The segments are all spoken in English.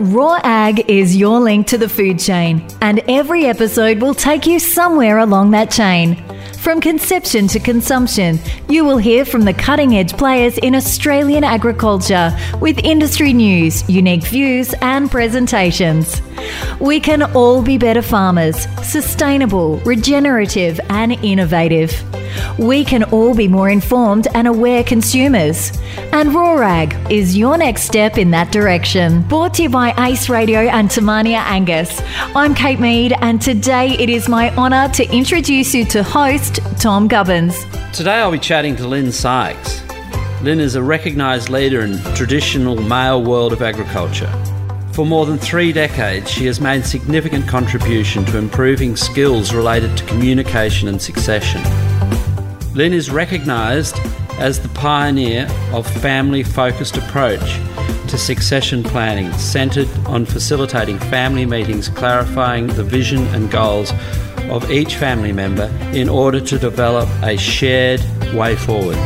Raw Ag is your link to the food chain, and every episode will take you somewhere along that chain. From conception to consumption, you will hear from the cutting edge players in Australian agriculture with industry news, unique views, and presentations. We can all be better farmers, sustainable, regenerative, and innovative. We can all be more informed and aware consumers. And RawAg is your next step in that direction. Brought to you by Ace Radio and Te Mania Angus. I'm Kate Mead, and today it is my honour to introduce you to host Tom Gubbins. Today I'll be chatting to Lynn Sykes. Lynn is a recognised leader in the traditional male world of agriculture. For more than three decades, she has made significant contribution to improving skills related to communication and succession. Lynn is recognised as the pioneer of family focused approach to succession planning centred on facilitating family meetings clarifying the vision and goals of each family member in order to develop a shared way forward.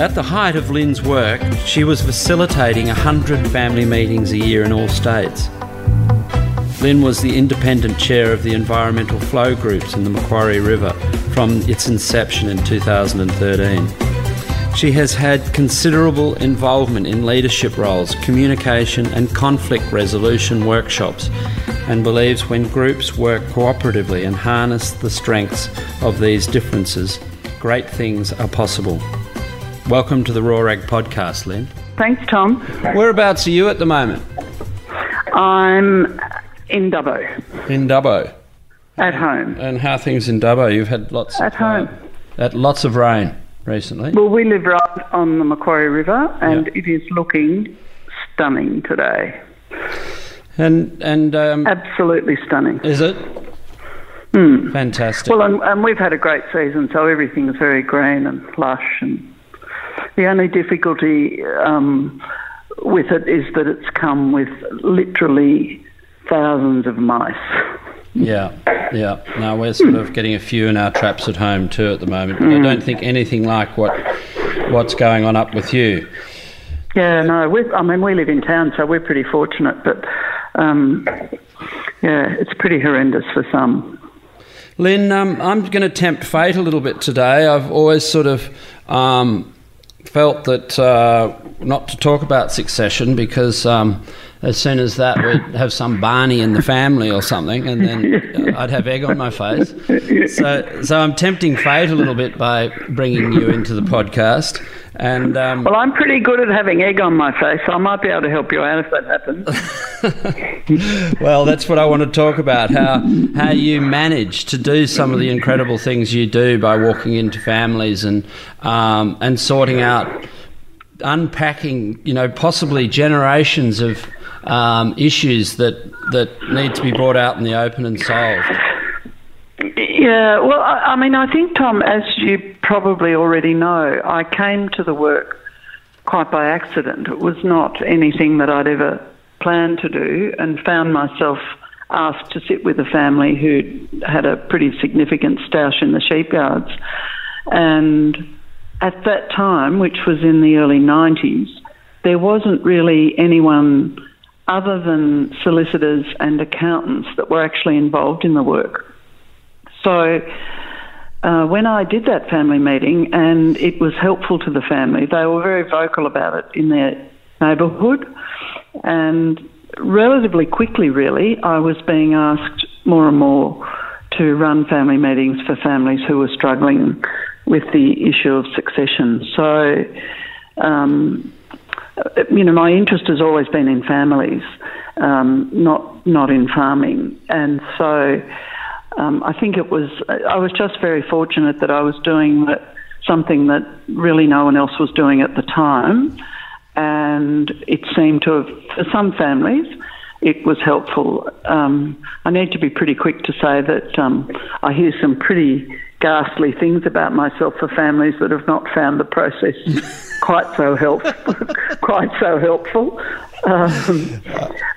At the height of Lynn's work, she was facilitating 100 family meetings a year in all states. Lynn was the independent chair of the environmental flow groups in the Macquarie River from its inception in 2013. She has had considerable involvement in leadership roles, communication, and conflict resolution workshops, and believes when groups work cooperatively and harness the strengths of these differences, great things are possible. Welcome to the Raw Ag podcast, Lynn. Thanks, Tom. Whereabouts are you at the moment? I'm in Dubbo, In Dubbo. at home. And how are things in Dubbo? You've had lots At of, home. Uh, at lots of rain recently. Well, we live right on the Macquarie River, and Yeah. it is looking stunning today. And and um, Absolutely stunning. is it? Fantastic. Well, and, and we've had a great season, so everything's very green and lush. And the only difficulty um, with it is that it's come with literally thousands of mice. Yeah, yeah. No, we're sort of getting a few in our traps at home too at the moment. But I don't think anything like what what's going on up with you. Yeah, no, we I mean, we live in town, so we're pretty fortunate, but um, yeah, it's pretty horrendous for some. Lynn, um, I'm going to tempt fate a little bit today. I've always sort of um, felt that uh, not to talk about succession because um, as soon as that we'd have some Barney in the family or something, and then I'd have egg on my face. So, so I'm tempting fate a little bit by bringing you into the podcast. And um, Well, I'm pretty good at having egg on my face, so I might be able to help you out if that happens. well, that's what I want to talk about how how you manage to do some of the incredible things you do by walking into families and um, and sorting out, unpacking, you know, possibly generations of um, issues that that need to be brought out in the open and solved. Yeah, well, I, I mean, I think, Tom, as you probably already know, I came to the work quite by accident. It was not anything that I'd ever planned to do, and found myself asked to sit with a family who had a pretty significant stoush in the sheepyards. And at that time, which was in the early 90s, there wasn't really anyone other than solicitors and accountants that were actually involved in the work. So uh, when I did that family meeting and it was helpful to the family, they were very vocal about it in their neighbourhood. And relatively quickly, really, I was being asked more and more to run family meetings for families who were struggling with the issue of succession. So, um, you know, my interest has always been in families, um, not not in farming, and so um, I think it was. I was just very fortunate that I was doing that, something that really no one else was doing at the time, and it seemed to have for some families. It was helpful. Um, I need to be pretty quick to say that um, I hear some pretty ghastly things about myself for families that have not found the process quite so help, quite so helpful. Um,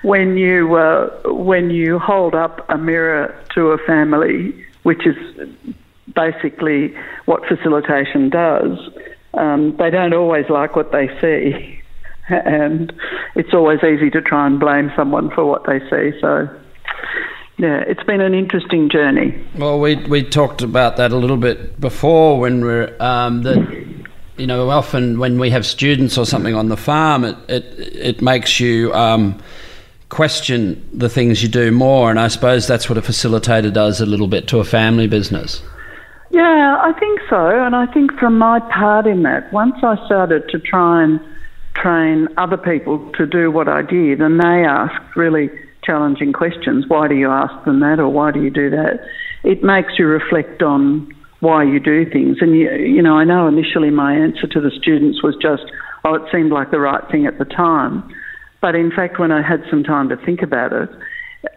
when you uh, when you hold up a mirror to a family, which is basically what facilitation does, um, they don't always like what they see. and it's always easy to try and blame someone for what they see. So, yeah, it's been an interesting journey. Well, we we talked about that a little bit before when we're um, that. You know, often when we have students or something on the farm, it it, it makes you um, question the things you do more, and I suppose that's what a facilitator does a little bit to a family business. Yeah, I think so. And I think from my part in that, once I started to try and train other people to do what I did, and they asked really challenging questions why do you ask them that, or why do you do that? It makes you reflect on why you do things. And, you, you know, I know initially my answer to the students was just, oh, it seemed like the right thing at the time. But in fact, when I had some time to think about it,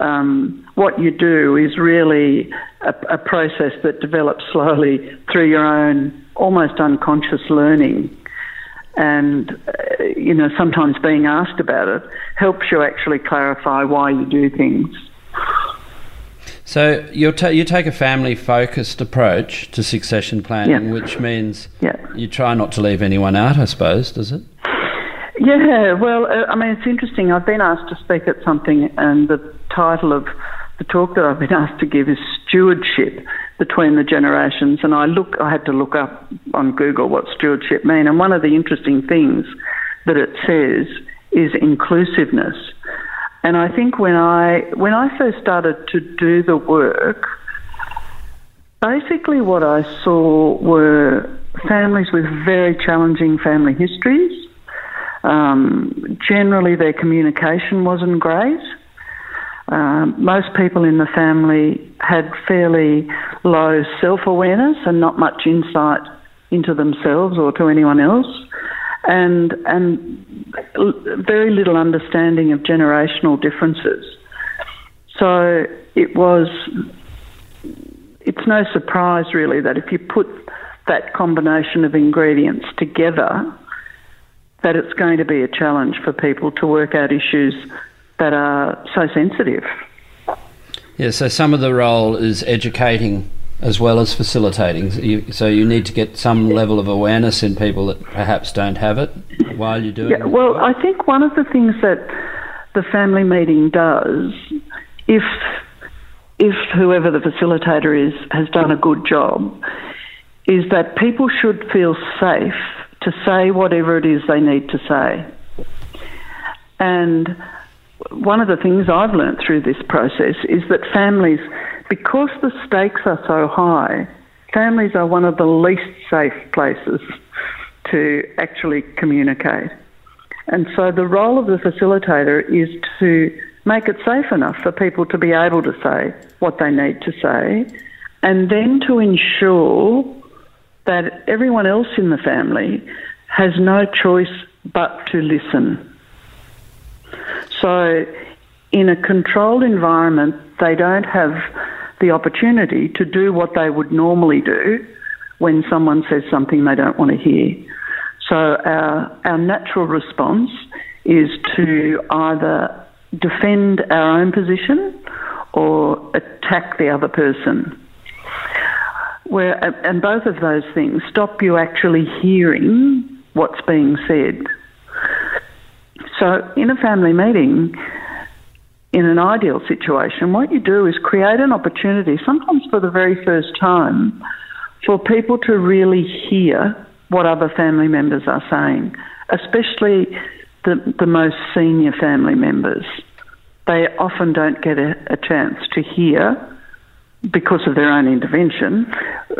um, what you do is really a, a, process that develops slowly through your own almost unconscious learning. And, uh, you know, sometimes being asked about it helps you actually clarify why you do things. So you you take a family focused approach to succession planning, yeah. which means yeah. you try not to leave anyone out, I suppose, does it? Yeah, well, uh, I mean, it's interesting. I've been asked to speak at something, and the title of the talk that I've been asked to give is Stewardship Between the Generations. And I look, I had to look up on Google what stewardship mean. And one of the interesting things that it says is inclusiveness. And I think when I when I first started to do the work, basically what I saw were families with very challenging family histories um, generally, their communication wasn't great. Um, most people in the family had fairly low self awareness and not much insight into themselves or to anyone else, and, and very little understanding of generational differences. So it was, it's no surprise really that if you put that combination of ingredients together, that it's going to be a challenge for people to work out issues that are so sensitive. Yeah, so some of the role is educating as well as facilitating. So you need to get some level of awareness in people that perhaps don't have it while you're doing yeah, Well, I think one of the things that the family meeting does, if if whoever the facilitator is has done a good job, is that people should feel safe to say whatever it is they need to say. And one of the things I've learnt through this process is that families, because the stakes are so high, families are one of the least safe places to actually communicate. And so the role of the facilitator is to make it safe enough for people to be able to say what they need to say and then to ensure that everyone else in the family has no choice but to listen. So, in a controlled environment, they don't have the opportunity to do what they would normally do when someone says something they don't want to hear. So, our, our natural response is to either defend our own position or attack the other person where and both of those things stop you actually hearing what's being said. So, in a family meeting, in an ideal situation, what you do is create an opportunity, sometimes for the very first time, for people to really hear what other family members are saying, especially the, the most senior family members. They often don't get a, a chance to hear because of their own intervention,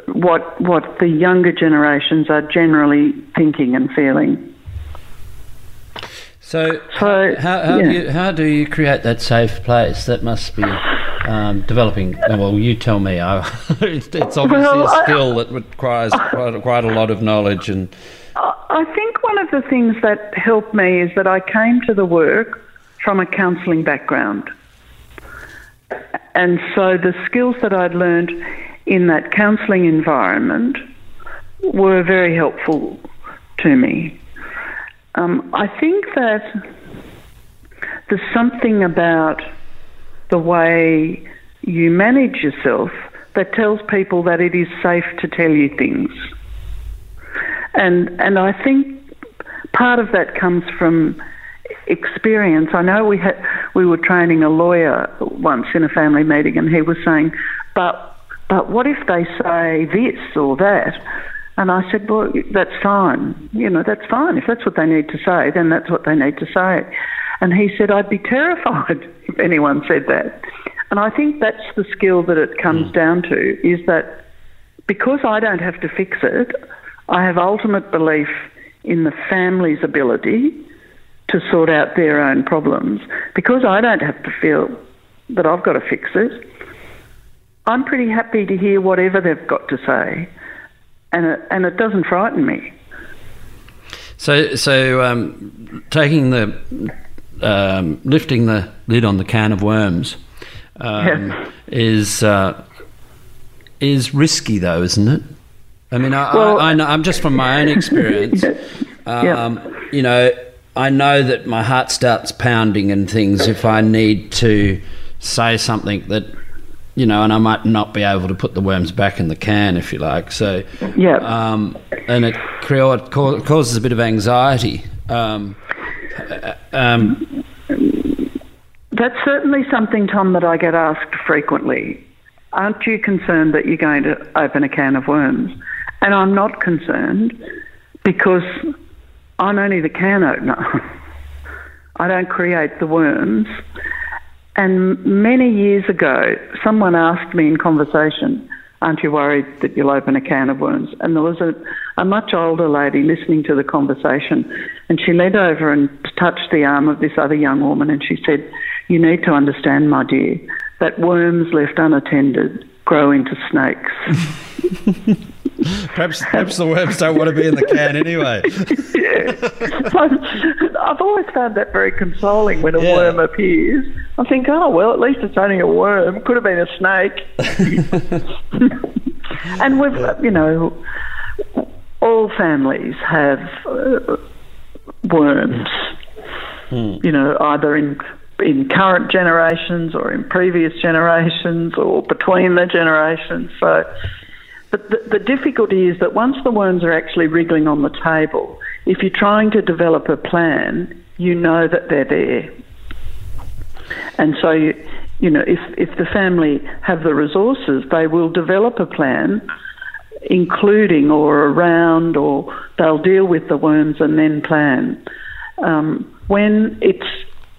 what what the younger generations are generally thinking and feeling. So, so how, how, yeah. do you, how do you create that safe place? That must be um, developing. Well, you tell me. I, it's, it's, obviously well, a skill I, that requires quite, quite a lot of knowledge and. I think one of the things that helped me is that I came to the work from a counselling background. And so the skills that I'd learned in that counselling environment were very helpful to me. Um, I think that there's something about the way you manage yourself that tells people that it is safe to tell you things. And and I think part of that comes from experience. I know we had we were training a lawyer once in a family meeting, and he was saying, "But but what if they say this or that?" And I said, "Well, that's fine. You know, that's fine. If that's what they need to say, then that's what they need to say." And he said, "I'd be terrified if anyone said that." And I think that's the skill that it comes mm. down to is that because I don't have to fix it, I have ultimate belief in the family's ability to sort out their own problems. Because I don't have to feel that I've got to fix it, I'm pretty happy to hear whatever they've got to say, and it, and it doesn't frighten me. So, so um, taking the um, lifting the lid on the can of worms um, yeah. is uh, is risky, though, isn't it? I mean, I, well, I, I am just from my own experience. yeah. Um, you know, I know that my heart starts pounding and things if I need to say something that, you know, and I might not be able to put the worms back in the can, if you like. So, yeah. Um, and it causes a bit of anxiety. Um, uh, um, That's certainly something, Tom, that I get asked frequently. Aren't you concerned that you're going to open a can of worms? And I'm not concerned because I'm only the can opener. I don't create the worms. And many years ago, someone asked me in conversation, Aren't you worried that you'll open a can of worms? And there was a, a much older lady listening to the conversation, and she leaned over and touched the arm of this other young woman, and she said, You need to understand, my dear, that worms left unattended grow into snakes. perhaps, perhaps the worms don't want to be in the can anyway. yeah. I've always found that very consoling when a yeah. worm appears. I think, oh, well, at least it's only a worm. Could have been a snake. and we've, yeah. you know, all families have uh, worms. Hmm. You know, either in in current generations or in previous generations or between the generations. So but the, the difficulty is that once the worms are actually wriggling on the table, if you're trying to develop a plan, you know that they're there. And so, you, you know, if, if the family have the resources, they will develop a plan, including or around, or they'll deal with the worms and then plan. Um, when it's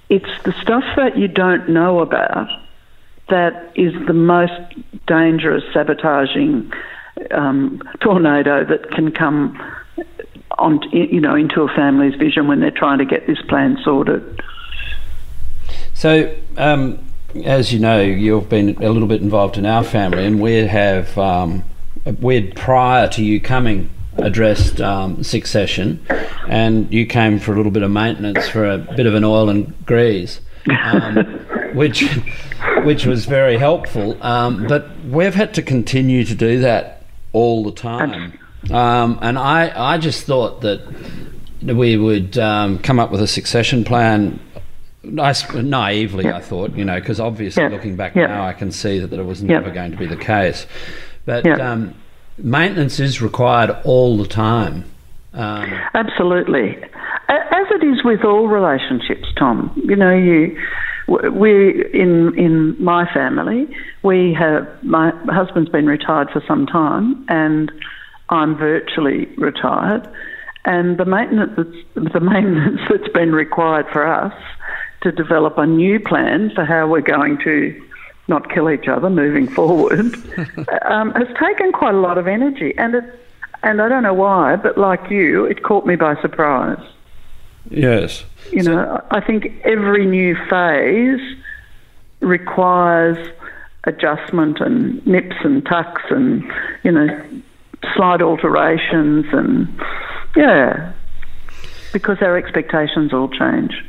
it's the stuff that you don't know about that is the most dangerous sabotaging um, tornado that can come on, you know, into a family's vision when they're trying to get this plan sorted. So, um, as you know, you've been a little bit involved in our family, and we have um, we prior to you coming addressed um, succession, and you came for a little bit of maintenance for a bit of an oil and grease, um, which which was very helpful. Um, but we've had to continue to do that all the time. Um, and I, I just thought that we would um, come up with a succession plan. naively, I thought, you know, because obviously looking back now, I can see that that it was never going to be the case. But um, maintenance is required all the time. Um, Absolutely, as it is with all relationships, Tom. You know, you we in in my family we have my husband's been retired for some time and I'm virtually retired. And the maintenance that's, the maintenance that's been required for us to develop a new plan for how we're going to not kill each other moving forward um, has taken quite a lot of energy. And it and I don't know why but like you it caught me by surprise yes you so, know, I think every new phase requires adjustment and nips and tucks and, you know, slight alterations and, yeah, because our expectations all change.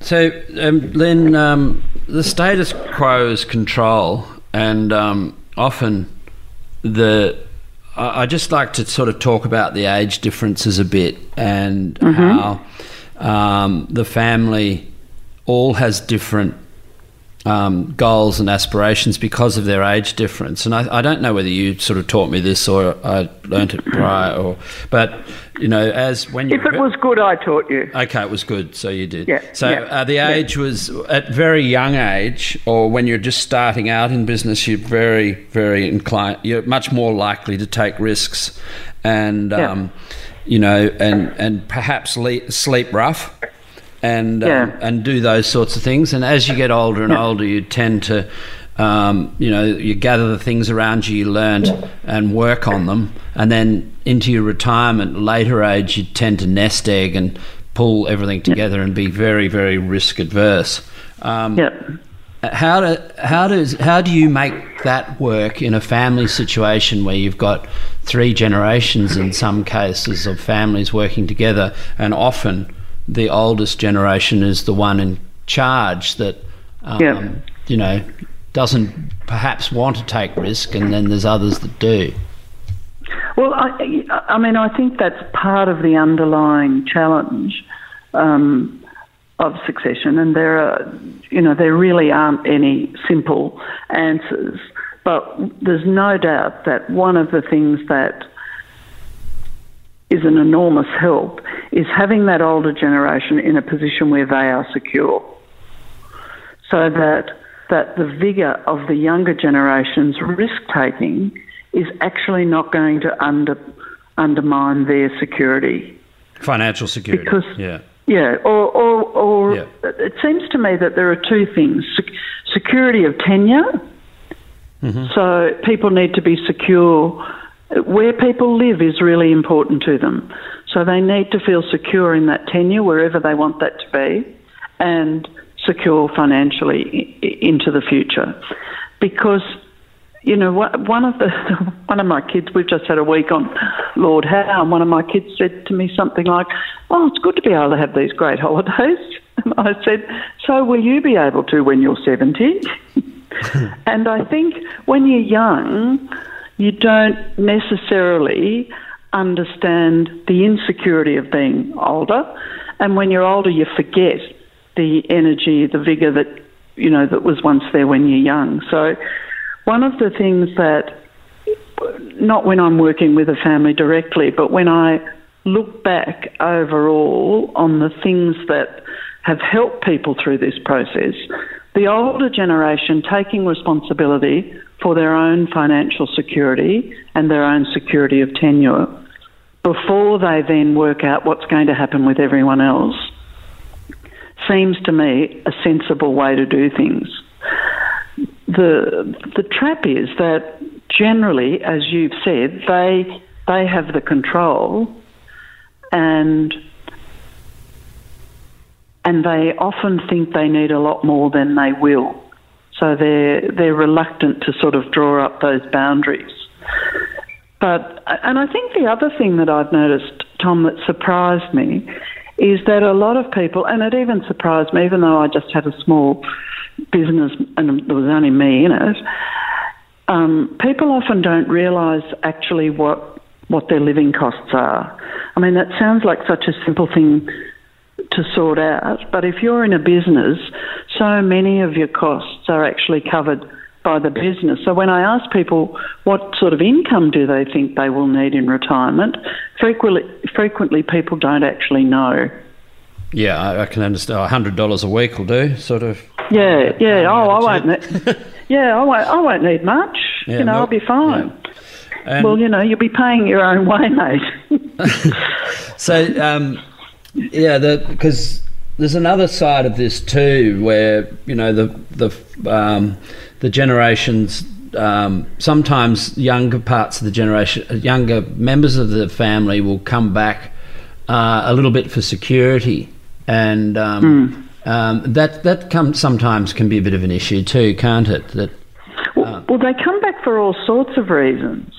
So, um, Lynn, um, the status quo is control, and um, often the I just like to sort of talk about the age differences a bit and mm-hmm. how um, the family all has different um, goals and aspirations because of their age difference. And I, I, don't know whether you sort of taught me this or I learnt it prior, or but you know, as when you if it was good, I taught you. Okay, it was good, so you did. Yeah. So yeah, uh, the age yeah. was at very young age, or when you're just starting out in business, you're very, very inclined. You're much more likely to take risks, and yeah. um, you know, and and perhaps le- sleep rough and yeah. um, and do those sorts of things. And as you get older and yeah. older, you tend to, um, you know, you gather the things around you you learned and work on them, and then into your retirement, later age, you tend to nest egg and pull everything together and be very, very risk adverse. Um, yeah. How do how does how do you make that work in a family situation where you've got three generations in some cases of families working together, and often the oldest generation is the one in charge that, um, yeah. you know, doesn't perhaps want to take risk, and then there's others that do. Well, I, I mean, I think that's part of the underlying challenge um, of succession, and there are, you know, there really aren't any simple answers. But there's no doubt that one of the things that is an enormous help is having that older generation in a position where they are secure so that that the vigour of the younger generation's risk taking is actually not going to under, undermine their security. Financial security. Because, yeah. Yeah, or, or, or yeah. it seems to me that there are two things security of tenure. Mm-hmm. So people need to be secure where people live is really important to them. So they need to feel secure in that tenure, wherever they want that to be, and secure financially into the future. Because, you know, one of the one of my kids, we've just had a week on Lord Howe, and one of my kids said to me something like, "Oh, it's good to be able to have these great holidays." And I said, "So will you be able to when you're 70?" and I think when you're young you don't necessarily understand the insecurity of being older. And when you're older, you forget the energy, the vigour that, you know, that was once there when you're young. So one of the things that, not when I'm working with a family directly, but when I look back overall on the things that have helped people through this process, the older generation taking responsibility for their own financial security and their own security of tenure before they then work out what's going to happen with everyone else seems to me a sensible way to do things. The the trap is that generally, as you've said, they they have the control and and they often think they need a lot more than they will. So they're they're reluctant to sort of draw up those boundaries. But and I think the other thing that I've noticed, Tom, that surprised me is that a lot of people, and it even surprised me, even though I just had a small business and there was only me in it. Um, people often don't realise actually what what their living costs are. I mean, that sounds like such a simple thing to sort out. But if you're in a business, so many of your costs are actually covered by the business. So when I ask people what sort of income do they think they will need in retirement, frequently, frequently people don't actually know. Yeah, I, I can understand. hundred dollars a week will do, sort of. Yeah, yeah. Oh, I won't. Need, yeah, I won't. I won't need much. Yeah, you know, I'll be fine. Yeah. well, you know, you'll be paying your own way, mate. so, um, yeah, because there's another side of this too, where you know the the um, the generations. Um, sometimes younger parts of the generation, younger members of the family will come back uh, a little bit for security, and um, mm. that that come, sometimes can be a bit of an issue too, can't it? That well, well, they come back for all sorts of reasons,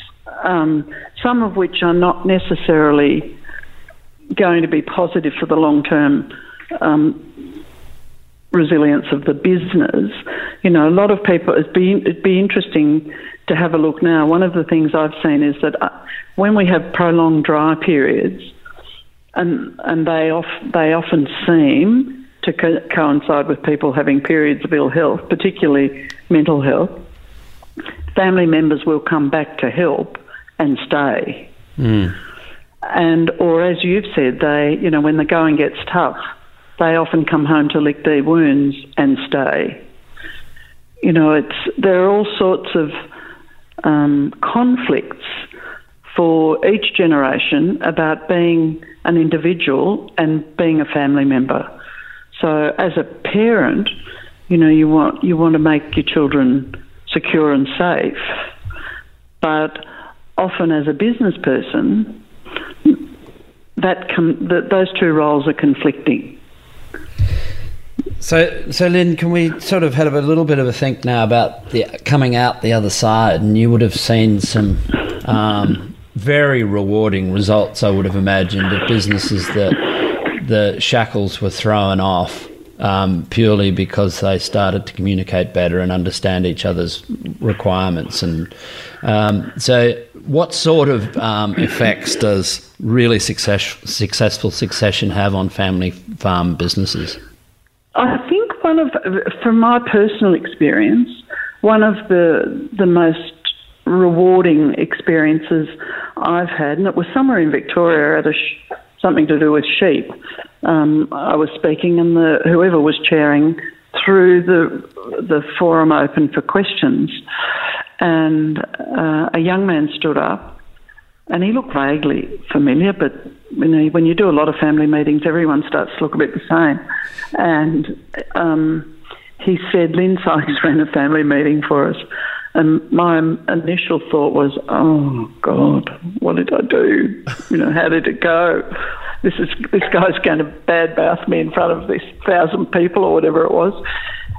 um, some of which are not necessarily going to be positive for the long term um, resilience of the business. You know, a lot of people, it'd be, it'd be interesting to have a look now. One of the things I've seen is that uh, when we have prolonged dry periods, and, and they, off, they often seem to co- coincide with people having periods of ill health, particularly mental health, family members will come back to help and stay. Mm. And, or as you've said, they, you know, when the going gets tough, they often come home to lick their wounds and stay. You know, it's there are all sorts of um, conflicts for each generation about being an individual and being a family member. So, as a parent, you know, you want you want to make your children secure and safe, but often as a business person, that, com- those two roles are conflicting. So, so Lynn, can we sort of have a little bit of a think now about the coming out the other side? And you would have seen some um, very rewarding results, I would have imagined, of businesses that the shackles were thrown off um, purely because they started to communicate better and understand each other's requirements. And um, so, what sort of um, effects does really success, successful succession have on family farm businesses? I think one of, from my personal experience, one of the the most rewarding experiences I've had, and it was somewhere in Victoria at a sh- something to do with sheep. Um, I was speaking, and the whoever was chairing threw the the forum open for questions, and uh, a young man stood up, and he looked vaguely familiar, but you know, when you do a lot of family meetings, everyone starts to look a bit the same. And um, he said, Lynn Sykes ran a family meeting for us. And my initial thought was, oh God, what did I do? You know, how did it go? This is this guy's going to badmouth me in front of this thousand people or whatever it was.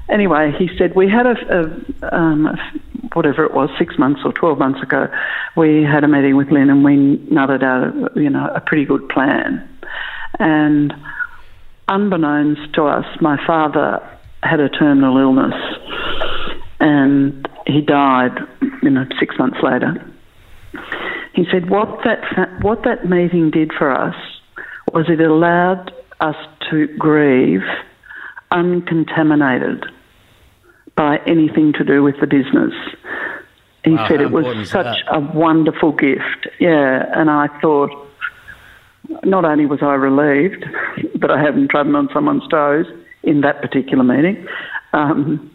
Anyway, he said we had a, a um, whatever it was, six months or twelve months ago. We had a meeting with Lynn and we nutted out, a, you know, a pretty good plan. And unbeknownst to us, my father had a terminal illness, and he died, you know, six months later. He said what that what that meeting did for us was it allowed us to grieve uncontaminated by anything to do with the business. He wow, said it was such a wonderful gift. Yeah, and I thought not only was I relieved that I hadn't trodden on someone's toes in that particular meeting, um,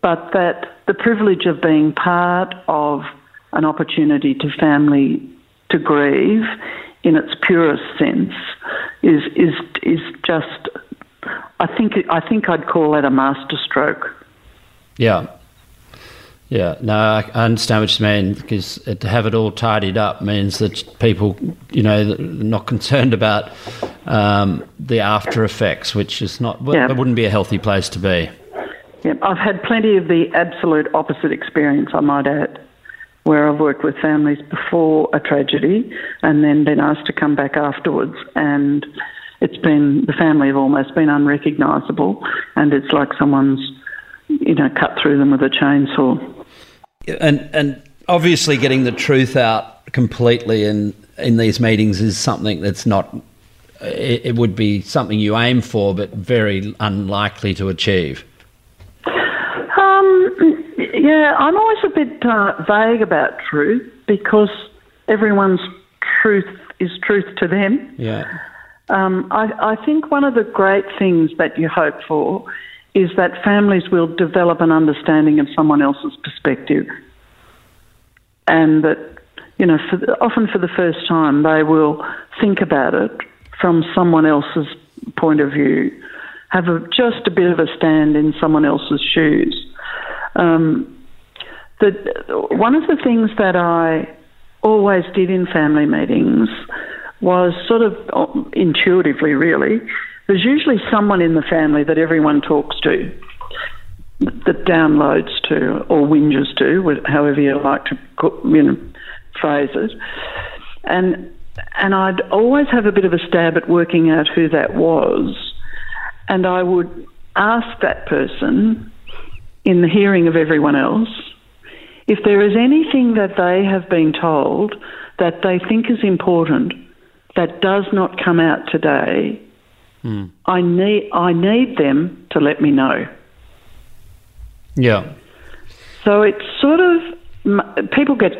but that the privilege of being part of an opportunity to family to grieve in its purest sense is is is just I think I think I'd call that a masterstroke. Yeah. Yeah, no, I understand what you mean because to have it all tidied up means that people, you know, not concerned about um, the after effects, which is not, yeah. that wouldn't be a healthy place to be. Yeah, I've had plenty of the absolute opposite experience, I might add, where I've worked with families before a tragedy and then been asked to come back afterwards and it's been, the family have almost been unrecognisable and it's like someone's you know, cut through them with a chainsaw. And and obviously, getting the truth out completely in in these meetings is something that's not. It, it would be something you aim for, but very unlikely to achieve. Um, yeah, I'm always a bit uh, vague about truth because everyone's truth is truth to them. Yeah. Um, I, I think one of the great things that you hope for is that families will develop an understanding of someone else's perspective. And that, you know, for the, often for the first time, they will think about it from someone else's point of view, have a, just a bit of a stand in someone else's shoes. Um, the, one of the things that I always did in family meetings was sort of uh, intuitively, really, there's usually someone in the family that everyone talks to, that downloads to, or whinges to, however you like to you know, phrase it. And and I'd always have a bit of a stab at working out who that was, and I would ask that person in the hearing of everyone else if there is anything that they have been told that they think is important that does not come out today Hmm. I need I need them to let me know. Yeah. So it's sort of people get,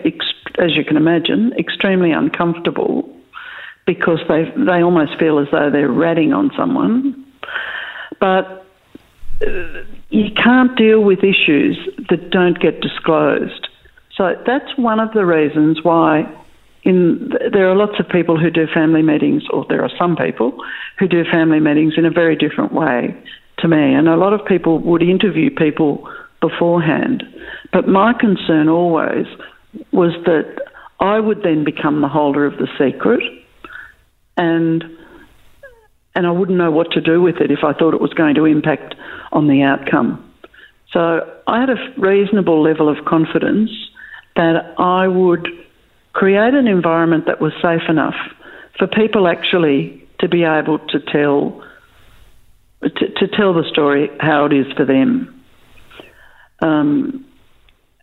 as you can imagine, extremely uncomfortable because they they almost feel as though they're ratting on someone, but you can't deal with issues that don't get disclosed. So that's one of the reasons why. In, there are lots of people who do family meetings, or there are some people who do family meetings in a very different way to me. And a lot of people would interview people beforehand. But my concern always was that I would then become the holder of the secret and and I wouldn't know what to do with it if I thought it was going to impact on the outcome. So I had a reasonable level of confidence that I would create an environment that was safe enough for people actually to be able to tell to, to tell the story how it is for them. Um,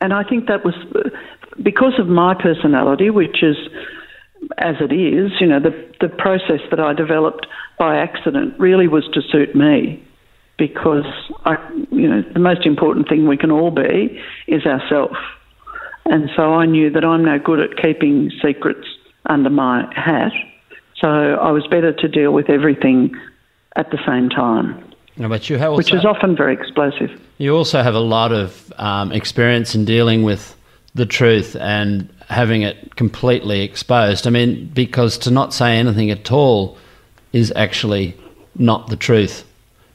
and I think that was because of my personality, which is as it is, you know, the, the process that I developed by accident really was to suit me because I, you know, the most important thing we can all be is ourselves. And so I knew that I'm no good at keeping secrets under my hat. So I was better to deal with everything at the same time. No, but you have also, which is often very explosive. You also have a lot of um, experience in dealing with the truth and having it completely exposed. I mean, because to not say anything at all is actually not the truth.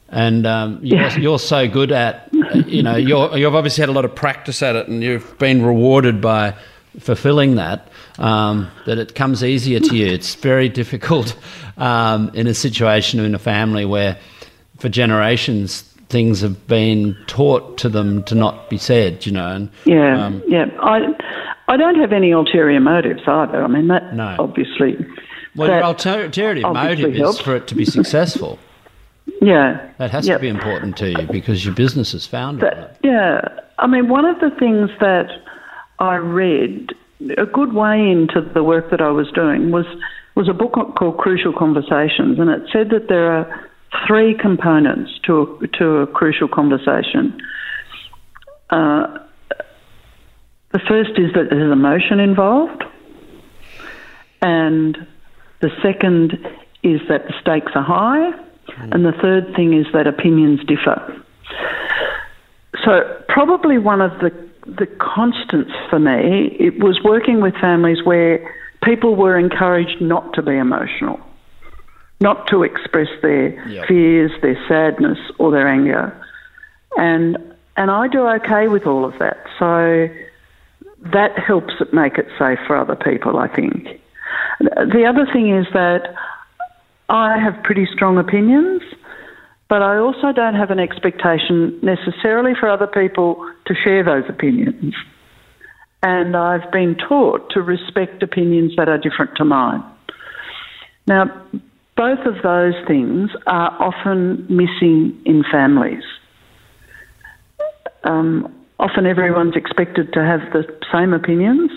And um, you're, Yeah. you're so good at, you know, you're, you've obviously had a lot of practice at it and you've been rewarded by fulfilling that, um, that it comes easier to you. It's very difficult um, in a situation in a family where for generations things have been taught to them to not be said, you know. And, Yeah, um, yeah. I, I don't have any ulterior motives either. I mean, that No. obviously. well, that your ulterior motive is helps. for it to be successful. Yeah. That has Yep. to be important to you because your business is founded on it. Yeah. I mean, one of the things that I read, a good way into the work that I was doing, was, was a book called Crucial Conversations, and it said that there are three components to a, to a crucial conversation. Uh, the first is that there's emotion involved, and the second is that the stakes are high, and the third thing is that opinions differ. So probably one of the the constants for me it was working with families where people were encouraged not to be emotional, not to express their Yep. fears, their sadness, or their anger, and and I do okay with all of that. So that helps it make it safe for other people. I think. The other thing is that I have pretty strong opinions, but I also don't have an expectation necessarily for other people to share those opinions. And I've been taught to respect opinions that are different to mine. Now, both of those things are often missing in families. Um, often everyone's expected to have the same opinions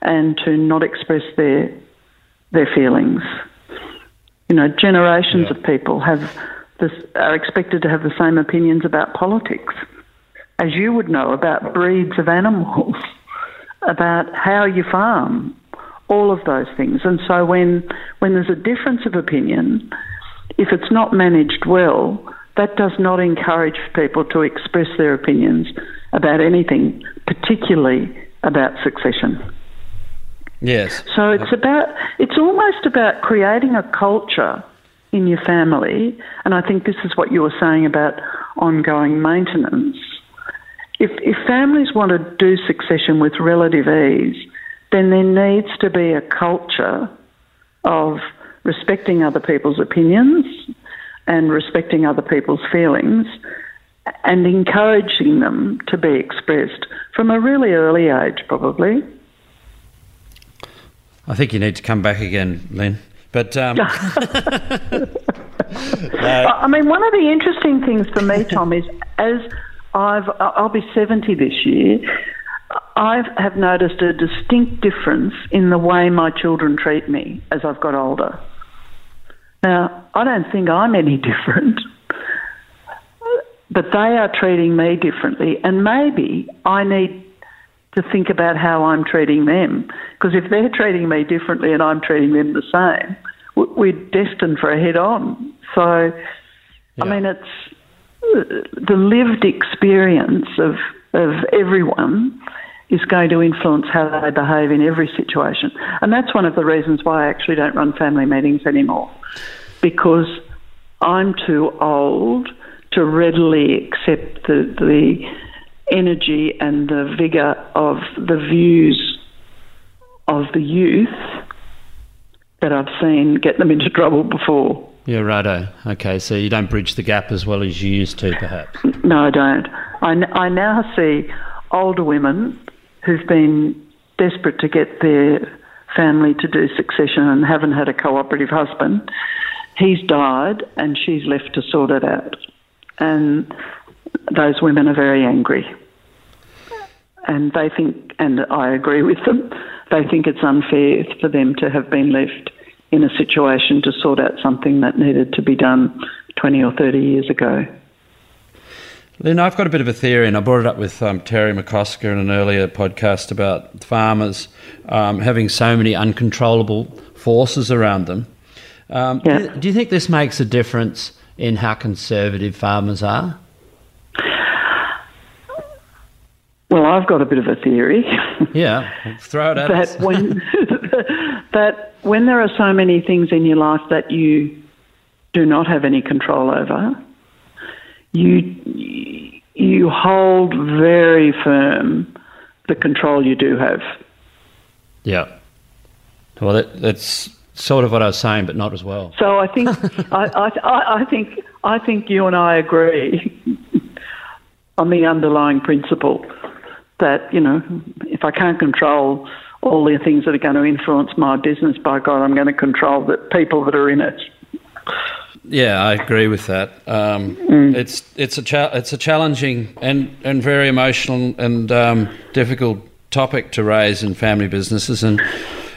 and to not express their their feelings. You know, generations Yeah. of people have this, are expected to have the same opinions about politics, as you would know about breeds of animals, about how you farm, all of those things. And so when when there's a difference of opinion, if it's not managed well, that does not encourage people to express their opinions about anything, particularly about succession. Yes. So it's about it's almost about creating a culture in your family, and I think this is what you were saying about ongoing maintenance. If if families want to do succession with relative ease, then there needs to be a culture of respecting other people's opinions and respecting other people's feelings and encouraging them to be expressed from a really early age, probably. I think you need to come back again, Lynn. But um, I I mean, one of the interesting things for me, Tom, is as I've, I'll be 70 this year, I have noticed a distinct difference in the way my children treat me as I've got older. Now, I don't think I'm any different, but they are treating me differently, and maybe I need to think about how I'm treating them. Because if they're treating me differently and I'm treating them the same, we're destined for a head on. So, yeah. I mean, it's uh, the lived experience of, of everyone is going to influence how they behave in every situation. And that's one of the reasons why I actually don't run family meetings anymore, because I'm too old to readily accept the, the energy and the vigour of the views of the youth that I've seen get them into trouble before. Yeah, righto. Okay, so you don't bridge the gap as well as you used to, perhaps? No, I don't. I, I now see older women who've been desperate to get their family to do succession and haven't had a cooperative husband. He's died and she's left to sort it out. And those women are very angry. And they think, and I agree with them, they think it's unfair for them to have been left in a situation to sort out something that needed to be done 20 or 30 years ago. Lynn, I've got a bit of a theory, and I brought it up with um, Terry McCosker in an earlier podcast about farmers um, having so many uncontrollable forces around them. Um, yeah. do, do you think this makes a difference in how conservative farmers are? Well, I've got a bit of a theory. Yeah, throw it at that us. when that when there are so many things in your life that you do not have any control over, you you hold very firm the control you do have. Yeah. Well, that, that's sort of what I was saying, but not as well. So I think I, I, I think I think you and I agree on the underlying principle that, you know, if I can't control all the things that are going to influence my business, by God, I'm going to control the people that are in it. Yeah, I agree with that. Um, mm. It's it's a cha- it's a challenging and, and very emotional and um, difficult topic to raise in family businesses, and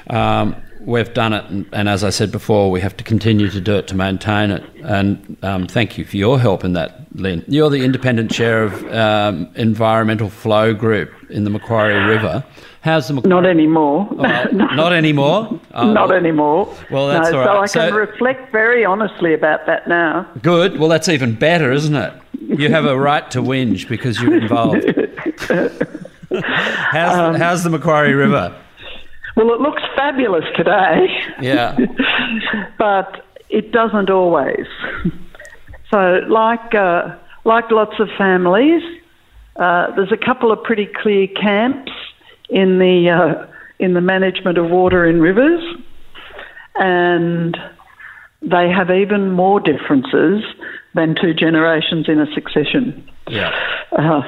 um, we've done it, and, and, as I said before, we have to continue to do it to maintain it. And um, thank you for your help in that, Lynn. You're the independent chair of um, Environmental Flow Group in the Macquarie River. How's the Macquarie? Not anymore. Oh, not anymore. Oh, not well, anymore. Well, that's no, all right. So I can so, reflect very honestly about that now. Good. Well, that's even better, isn't it? You have a right to whinge because you're involved. how's, um, how's the Macquarie River? Well, it looks fabulous today. Yeah. but it doesn't always. So, like uh, like lots of families, uh, there's a couple of pretty clear camps in the uh, in the management of water in rivers, and they have even more differences than two generations in a succession. Yeah. Uh,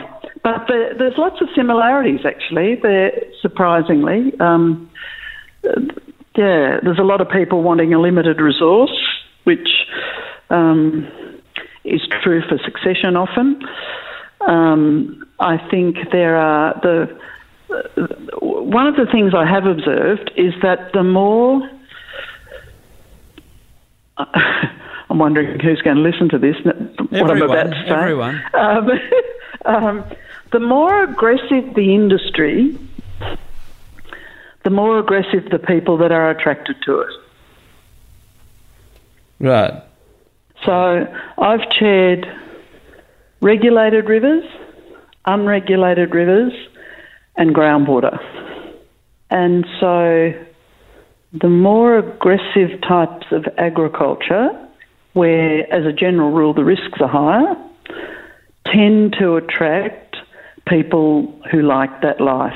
but the, there's lots of similarities, actually. There, surprisingly, um, yeah, there's a lot of people wanting a limited resource, which um, is true for succession often. Um, I think there are the one of the things I have observed is that the more I'm wondering who's going to listen to this. Everyone, what I'm about to say. Everyone. Um, um, the more aggressive the industry, the more aggressive the people that are attracted to it. Right. So I've chaired regulated rivers, unregulated rivers, and groundwater. And so the more aggressive types of agriculture, where as a general rule the risks are higher, tend to attract people who like that life,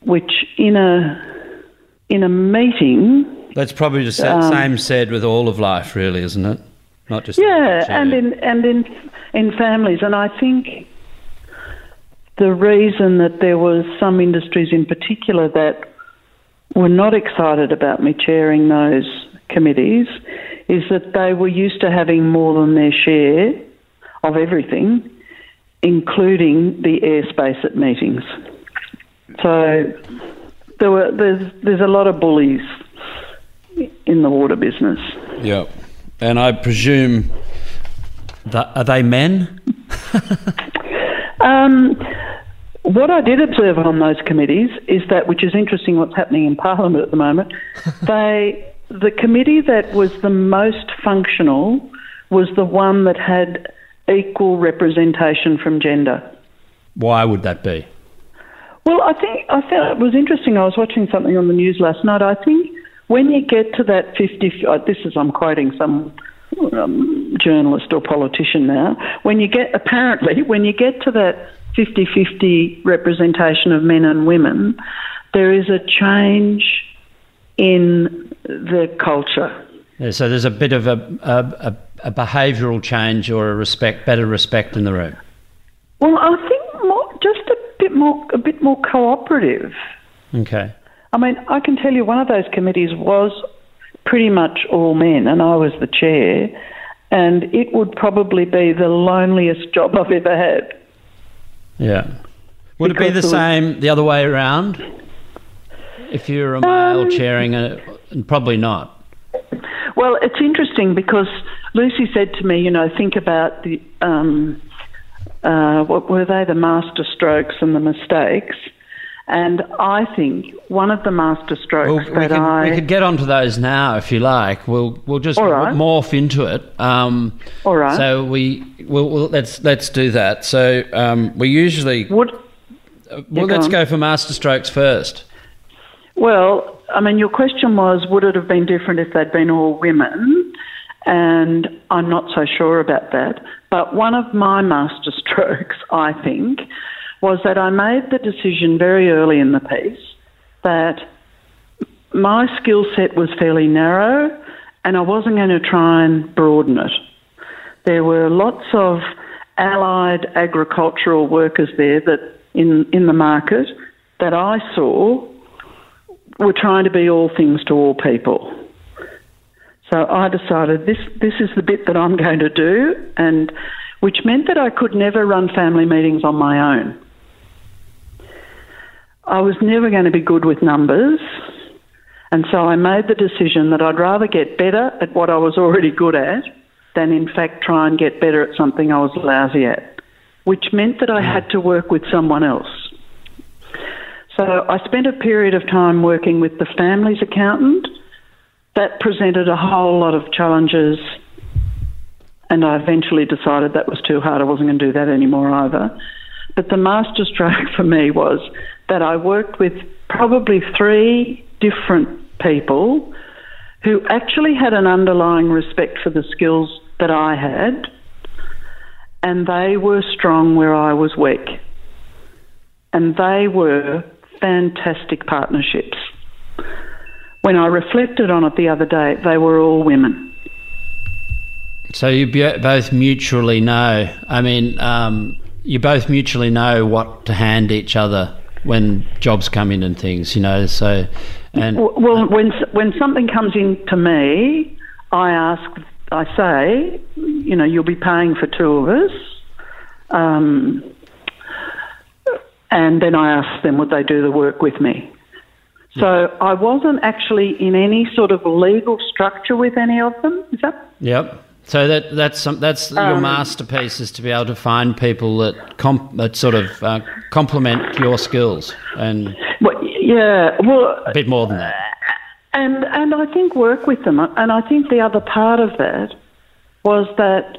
which in a in a meeting. That's probably the um, same said with all of life, really, isn't it? Not just yeah, and in and in in families, and I think the reason that there was some industries in particular that were not excited about me chairing those committees is that they were used to having more than their share of everything, including the airspace at meetings. So there were there's there's a lot of bullies in the water business. Yeah. and I presume that are they men? Um, what I did observe on those committees is that, which is interesting, what's happening in Parliament at the moment. they, the committee that was the most functional was the one that had equal representation from gender. Why would that be? Well, I think I found it was interesting. I was watching something on the news last night. I think when you get to that 50, uh, this is, I'm quoting some um, journalist or politician now, when you get, apparently, when you get to that 50 50 representation of men and women, there is a change in the culture. Yeah, so there's a bit of a, a, a, behavioural change or a respect, better respect in the room. Well, I think more, just a bit more, a bit more cooperative. Okay. I mean, I can tell you one of those committees was pretty much all men, and I was the chair, and it would probably be the loneliest job I've ever had. Yeah. Would it be the Because there was- same the other way around? If you're a male Um, chairing a, probably not. Well, it's interesting because Lucy said to me, you know, think about the um, uh, what were they, the master strokes and the mistakes. And I think one of the master strokes Well, we that could, I we could get onto those now if you like. We'll we'll just right. morph into it. Um, All right. So we we'll, we'll, let's let's do that. So um, we usually would. well let's on. go for master strokes first. Well, I mean, your question was, would it have been different if they'd been all women? And I'm not so sure about that. But one of my master strokes, I think, was that I made the decision very early in the piece that my skill set was fairly narrow and I wasn't going to try and broaden it. There were lots of allied agricultural workers there that in, in the market that I saw were trying to be all things to all people. So I decided this this is the bit that I'm going to do, and which meant that I could never run family meetings on my own. I was never going to be good with numbers, and so I made the decision that I'd rather get better at what I was already good at than, in fact, try and get better at something I was lousy at, which meant that I had to work with someone else. So I spent a period of time working with the family's accountant. That presented a whole lot of challenges, and I eventually decided that was too hard. I wasn't going to do that anymore either. But the master stroke for me was that I worked with probably three different people who actually had an underlying respect for the skills that I had, and they were strong where I was weak. And they were fantastic partnerships. When I reflected on it the other day, they were all women. So you both mutually know. I mean, um, you both mutually know what to hand each other when jobs come in and things. You know, so and Well, when when something comes in to me, I ask, I say, you know, you'll be paying for two of us, um, and then I ask them would they do the work with me. So I wasn't actually in any sort of legal structure with any of them. Is that? Yep. So that that's some, that's your Um, masterpiece is to be able to find people that comp, that sort of uh, complement your skills and Well, yeah. Well, a bit more than that. And and I think work with them. And I think the other part of that was that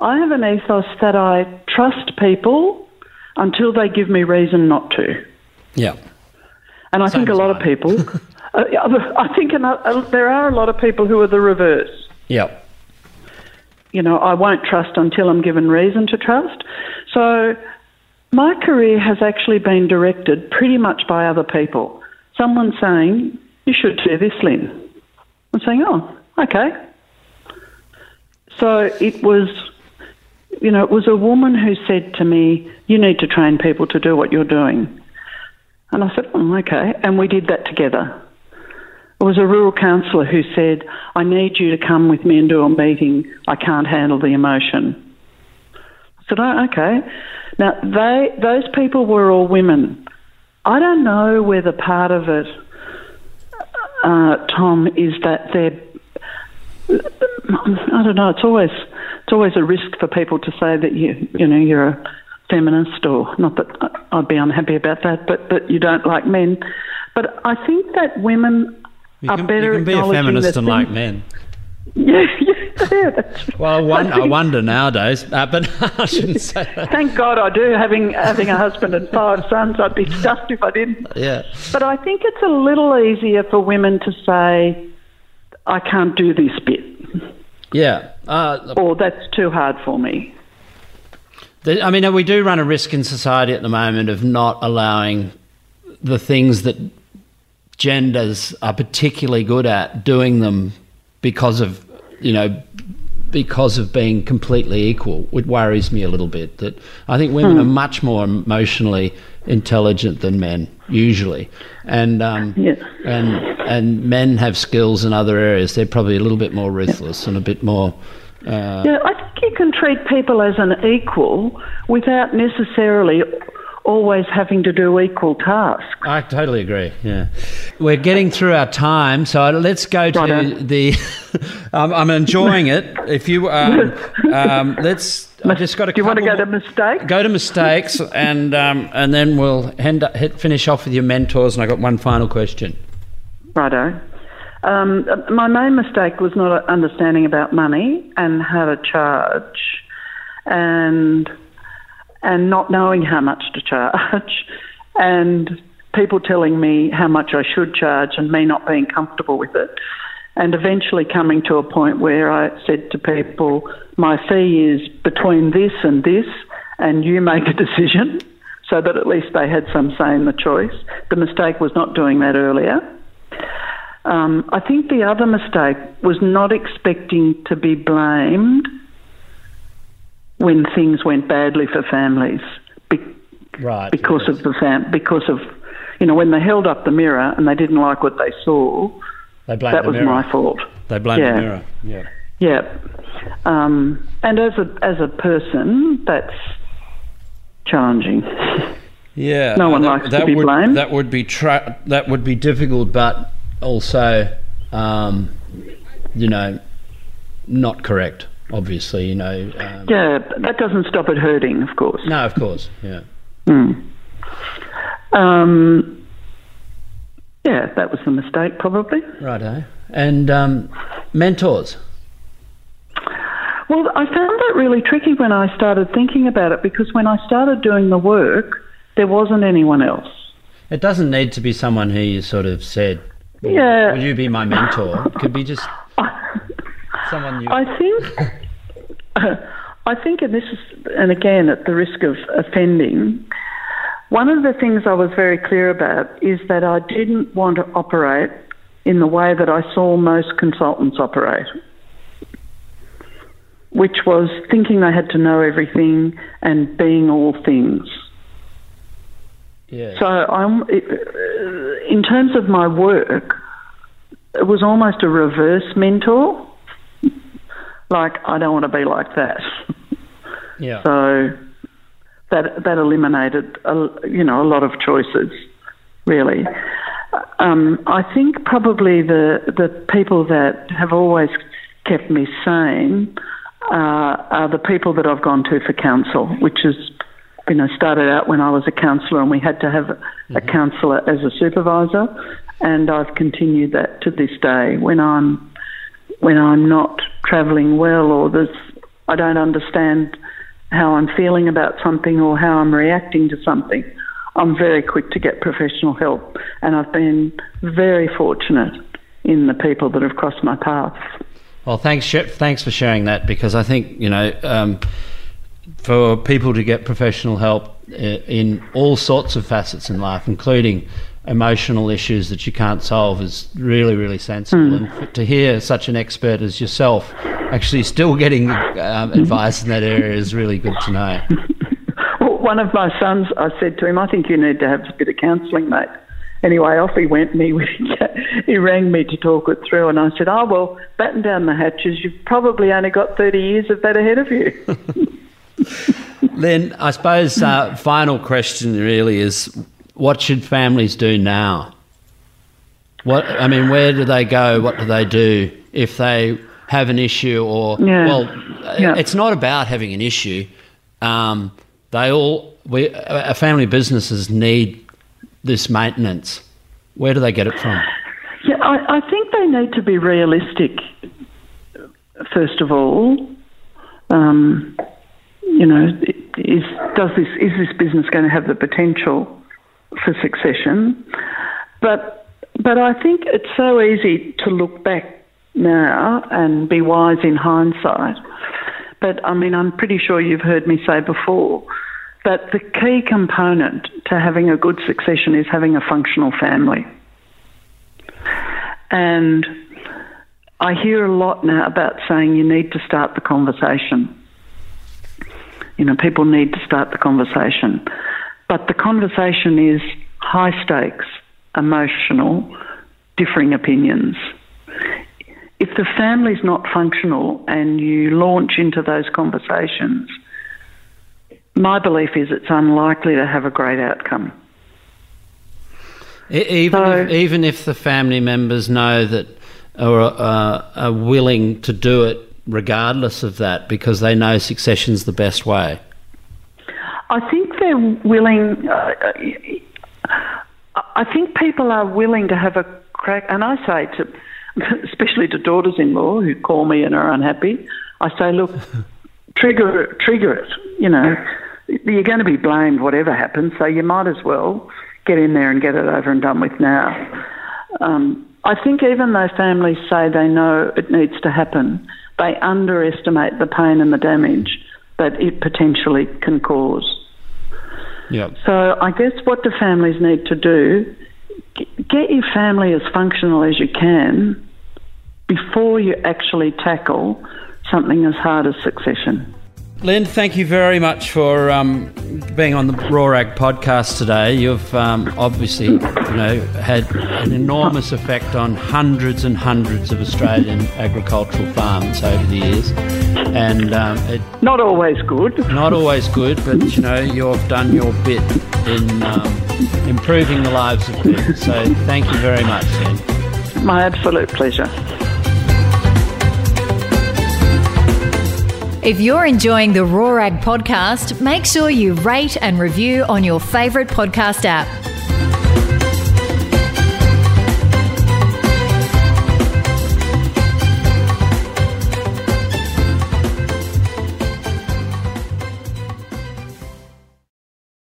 I have an ethos that I trust people until they give me reason not to. Yeah. And I Same think a lot of people, uh, I think ano- uh, there are a lot of people who are the reverse. Yep. You know, I won't trust until I'm given reason to trust. So my career has actually been directed pretty much by other people. Someone saying, you should do this, Lynn. I'm saying, oh, okay. So it was, you know, it was a woman who said to me, you need to train people to do what you're doing. And I said, oh, okay. And we did that together. It was a rural councillor who said, I need you to come with me and do a meeting. I can't handle the emotion. I said, oh, okay. Now, they, those people were all women. I don't know whether part of it, uh, Tom, is that they're, I don't know. It's always it's always a risk for people to say that you you know you're a feminist or not that I'd be unhappy about that, but that you don't like men. But I think that women You can, better you can be a feminist and like men. Yeah, yeah, Well, I, won- I wonder nowadays, uh, but I shouldn't say that. Thank God I do. Having having a husband and five sons, I'd be stuffed if I didn't. Yeah. But I think it's a little easier for women to say, "I can't do this bit," Yeah. Uh, or "That's too hard for me." The- I mean, we do run a risk in society at the moment of not allowing the things that genders are particularly good at doing them because of, you know, because of being completely equal. It worries me a little bit that I think women are much more emotionally intelligent than men usually, and um, Yeah. and and men have skills in other areas. They're probably a little bit more ruthless and a bit more. Uh, Yeah, I think you can treat people as an equal without necessarily always having to do equal tasks. I totally agree. Yeah, we're getting through our time, so let's go to Righto. the. I'm, I'm enjoying it. If you, um, um, let's. I just got a Do you want to go to mistakes? Go to mistakes, and um, and then we'll hit, finish off with your mentors. And I got one final question. Righto. Um, my main mistake was not understanding about money and how to charge, and and not knowing how much to charge, and people telling me how much I should charge and me not being comfortable with it, and eventually coming to a point where I said to people, my fee is between this and this, and you make a decision, so that at least they had some say in the choice. The mistake was not doing that earlier. Um, I think the other mistake was not expecting to be blamed when things went badly for families be- Right. because of the fam- because of you know when they held up the mirror and they didn't like what they saw. they blame that the was mirror. my fault. They blame Yeah. the mirror. Yeah. Yeah, um, and as a as a person, that's challenging. Yeah. No one that, likes to that be would, blamed. That would be tra- that would be difficult, but also, um, you know, not correct. Obviously, you know. Um, Yeah, that doesn't stop it hurting, of course. No, of course. Yeah. Mm. Um, yeah, that was the mistake, probably. Righto. And um, mentors. Well, I found that really tricky when I started thinking about it because when I started doing the work, there wasn't anyone else. It doesn't need to be someone who you sort of said, "Will- Yeah. will you be my mentor? It could be just someone you. I think, I think, and this is, and again, at the risk of offending, one of the things I was very clear about is that I didn't want to operate in the way that I saw most consultants operate, which was thinking they had to know everything and being all things. yeah. So I'm, in terms of my work, it was almost a reverse mentor. Like I don't want to be like that. yeah. So that that eliminated a, you know a lot of choices, really. Um, I think probably the the people that have always kept me sane uh, are the people that I've gone to for counsel, which is you know started out when I was a counsellor and we had to have a counsellor as a supervisor, and I've continued that to this day when I'm when I'm not travelling well or there's I don't understand how I'm feeling about something or how I'm reacting to something, I'm very quick to get professional help. And I've been very fortunate in the people that have crossed my path. Well, thanks, thanks for sharing that because I think you know um, for people to get professional help uh, in all sorts of facets in life, including emotional issues that you can't solve, is really, really sensible. And to hear such an expert as yourself actually still getting um, advice in that area is really good to know. Well, one of my sons, I said to him, I think you need to have a bit of counselling, mate. Anyway, off he went and he, he rang me to talk it through. And I said, Oh, well, batten down the hatches. You've probably only got 30 years of that ahead of you. Then I suppose uh, final question really is, what should families do now? What I mean, where do they go? What do they do if they have an issue or Yeah. well, Yeah. it's not about having an issue. Um, they all we our family businesses need this maintenance. Where do they get it from? Yeah, I, I think they need to be realistic. First of all, um, you know, is does this is this business going to have the potential for succession? But but I think it's so easy to look back now and be wise in hindsight. But I mean, I'm pretty sure you've heard me say before that the key component to having a good succession is having a functional family. And I hear a lot now about saying you need to start the conversation. You know, people need to start the conversation. But the conversation is high stakes, emotional, differing opinions. If the family's not functional and you launch into those conversations, my belief is it's unlikely to have a great outcome. Even So- if, even if the family members know that or uh, are willing to do it regardless of that because they know succession's the best way. I think they're willing. Uh, I think people are willing to have a crack, and I say to, especially to daughters-in-law who call me and are unhappy, I say, look, trigger it, trigger it. You know, you're going to be blamed whatever happens, so you might as well get in there and get it over and done with now. Um, I think even though families say they know it needs to happen, they underestimate the pain and the damage that it potentially can cause. Yep. So I guess what do families need to do? Get your family as functional as you can before you actually tackle something as hard as succession. Lynn, thank you very much for um, being on the Raw Ag podcast today. You've um, obviously, you know, had an enormous effect on hundreds and hundreds of Australian agricultural farms over the years, and um, it, Not always good. not always good, but you know, you've done your bit in um, improving the lives of people. So, thank you very much, Lynn. My absolute pleasure. If you're enjoying the Ag podcast, make sure you rate and review on your favourite podcast app.